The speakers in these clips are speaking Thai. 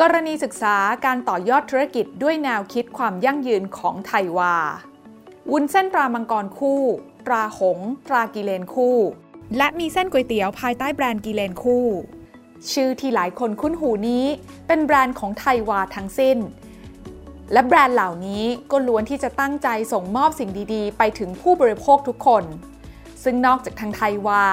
กรณีศึกษาการต่อยอดธุรกิจด้วยแนวคิดความยั่งยืนของไทยวา วุ้นเส้นตรามังกรคู่ ตราหง ตรากิเลนคู่ และมีเส้นก๋วยเตี๋ยวภายใต้แบรนด์กิเลนคู่ ชื่อที่หลายคนคุ้นหูนี้ เป็นแบรนด์ของไทยวาทั้งสิ้น และแบรนด์เหล่านี้ก็ล้วนที่จะตั้งใจส่งมอบสิ่งดีๆ ไปถึงผู้บริโภคทุกคน ซึ่งนอกจากทางไทยวา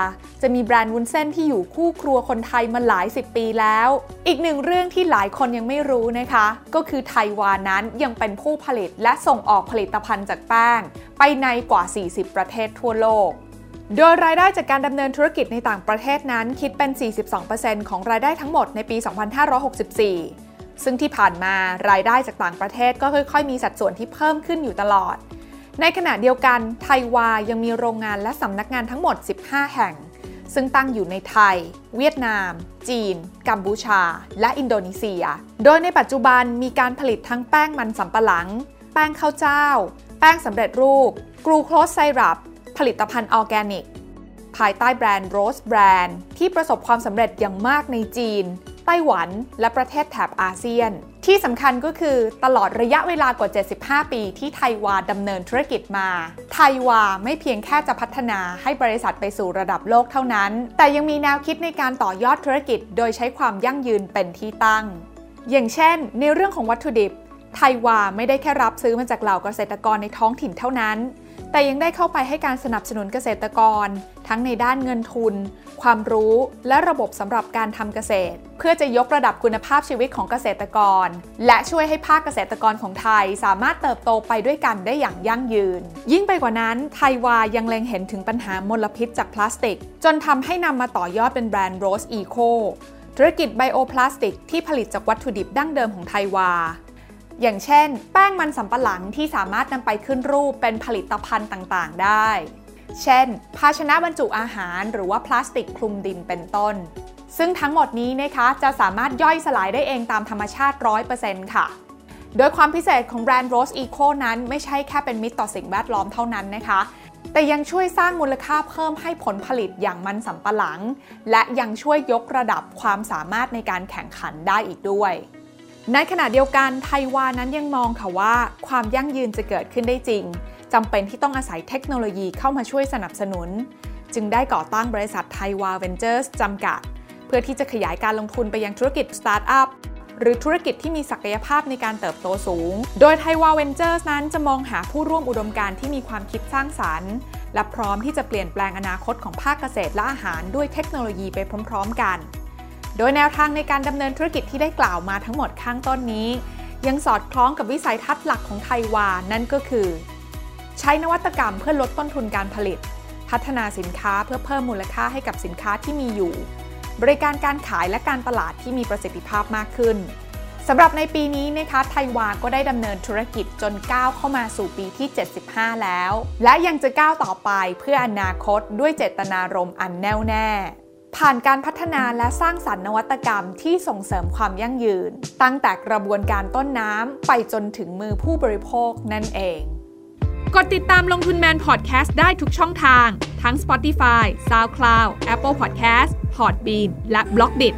จะมีแบรนด์วุ้นเส้นที่อยู่คู่ครัวคนไทยมาหลายสิบปีแล้ว อีกหนึ่งเรื่องที่หลายคนยังไม่รู้นะคะ ก็คือไทยวานั้นยังเป็นผู้ผลิตและส่งออกผลิตภัณฑ์จากแป้ง ไปในกว่า 40 ประเทศทั่วโลกโดยรายได้จากการดำเนินธุรกิจในต่างประเทศนั้นคิดเป็น 42%ของรายได้ทั้งหมดในปี 2564 ซึ่งที่ผ่านมารายได้จากต่างประเทศก็ค่อยๆ มีสัดส่วนที่เพิ่มขึ้นอยู่ตลอด ในขณะเดียวกันไทยวายังมีโรงงานและสำนักงานทั้งหมด 15 แห่ง ซึ่งตั้งอยู่ในไทย เวียดนาม จีน กัมพูชา และอินโดนีเซีย โดยในปัจจุบันมีการผลิตทั้งแป้งมันสำปะหลัง แป้งข้าวเจ้า แป้งสำเร็จรูป กลูโคสไซรัป ผลิตภัณฑ์ออร์แกนิก ภายใต้แบรนด์ Rose Brand ที่ประสบความสำเร็จอย่างมากในจีน ไต้หวัน และประเทศแถบอาเซียน ที่สำคัญก็คือตลอดระยะเวลากว่า 75 ปีที่ไทยวาดำเนินธุรกิจมา ไทยวาไม่เพียงแค่จะพัฒนาให้บริษัทไปสู่ระดับโลกเท่านั้น แต่ยังมีแนวคิดในการต่อยอดธุรกิจ โดยใช้ความยั่งยืนเป็นที่ตั้ง อย่างเช่น ในเรื่องของวัตถุดิบ ไทยวาไม่ได้แค่รับซื้อมาจากเหล่าเกษตรกรในท้องถิ่นเท่านั้น แต่ยังได้เข้าไปให้การสนับสนุนเกษตรกร ทั้งในด้านเงินทุน ความรู้ และระบบสำหรับการทำเกษตร เพื่อจะยกระดับคุณภาพชีวิตของเกษตรกร และช่วยให้ภาคเกษตรกรของไทยสามารถเติบโตไปด้วยกันได้อย่างยั่งยืน ยิ่งไปกว่านั้น ไทยวายังเล็งเห็นถึงปัญหามลพิษจากพลาสติก จนทำให้นำมาต่อยอดเป็นแบรนด์ Rose Eco ธุรกิจไบโอพลาสติกที่ผลิตจากวัตถุดิบดั้งเดิมของไทยวา อย่างเช่น แป้งมันสำปะหลังที่สามารถนำไปขึ้นรูปเป็นผลิตภัณฑ์ต่างๆ ได้ เช่น ภาชนะบรรจุอาหารหรือว่าพลาสติกคลุมดินเป็นต้น ซึ่งทั้งหมดนี้นะคะจะสามารถย่อยสลายได้เองตามธรรมชาติ 100%ค่ะโดยความพิเศษของแบรนด์ Rose Eco นั้นไม่ใช่แค่เป็นมิตรต่อสิ่งแวดล้อมเท่านั้นนะคะ แต่ยังช่วยสร้างมูลค่าเพิ่มให้ผลผลิตอย่างมันสำปะหลัง และยังช่วยยกระดับความสามารถในการแข่งขันได้อีกด้วย ในขณะเดียวกันไทยวานั้นยังมองค่ะว่า ความยั่งยืนจะเกิดขึ้นได้จริงจำเป็นที่ต้องอาศัยเทคโนโลยีเข้ามาช่วยสนับสนุน จึงได้ก่อตั้งบริษัทไทยวาเวนเจอร์สจำกัด เพื่อที่จะขยายการลงทุนไปยังธุรกิจสตาร์ทอัพหรือธุรกิจที่มีศักยภาพในการเติบโตสูง โดยไทยวาเวนเจอร์สนั้นจะมองหาผู้ร่วมอุดมการณ์ที่มีความคิดสร้างสรรค์ และพร้อมที่จะเปลี่ยนแปลงอนาคตของภาคเกษตรและอาหารด้วยเทคโนโลยีไปพร้อม ๆ กัน โดยแนวทางในการดำเนินธุรกิจที่ได้กล่าวมาทั้งหมดข้างต้นนี้ ยังสอดคล้องกับวิสัยทัศน์หลักของไทยวา นั่นก็คือ ใช้นวัตกรรมเพื่อลดต้นทุนการผลิต พัฒนาสินค้าเพื่อเพิ่มมูลค่าให้กับสินค้าที่มีอยู่ บริการการขายและการตลาดที่มีประสิทธิภาพมากขึ้นสำหรับในปีนี้นะคะไทยวาก็ได้ดำเนินธุรกิจจนก้าวเข้ามาสู่ปีที่ 75 แล้ว และยังจะก้าวต่อไปเพื่ออนาคตด้วยเจตนารมณ์อันแน่วแน่ ผ่านการพัฒนาและสร้างสรรค์นวัตกรรมที่ส่งเสริมความยั่งยืน ตั้งแต่กระบวนการต้นน้ำไปจนถึงมือผู้บริโภคนั่นเอง กดติดตามลงทุนแมนพอดแคสต์ได้ทุกช่องทาง ทั้ง Spotify, SoundCloud, Apple Podcast, Podbean และ b l o ก d i t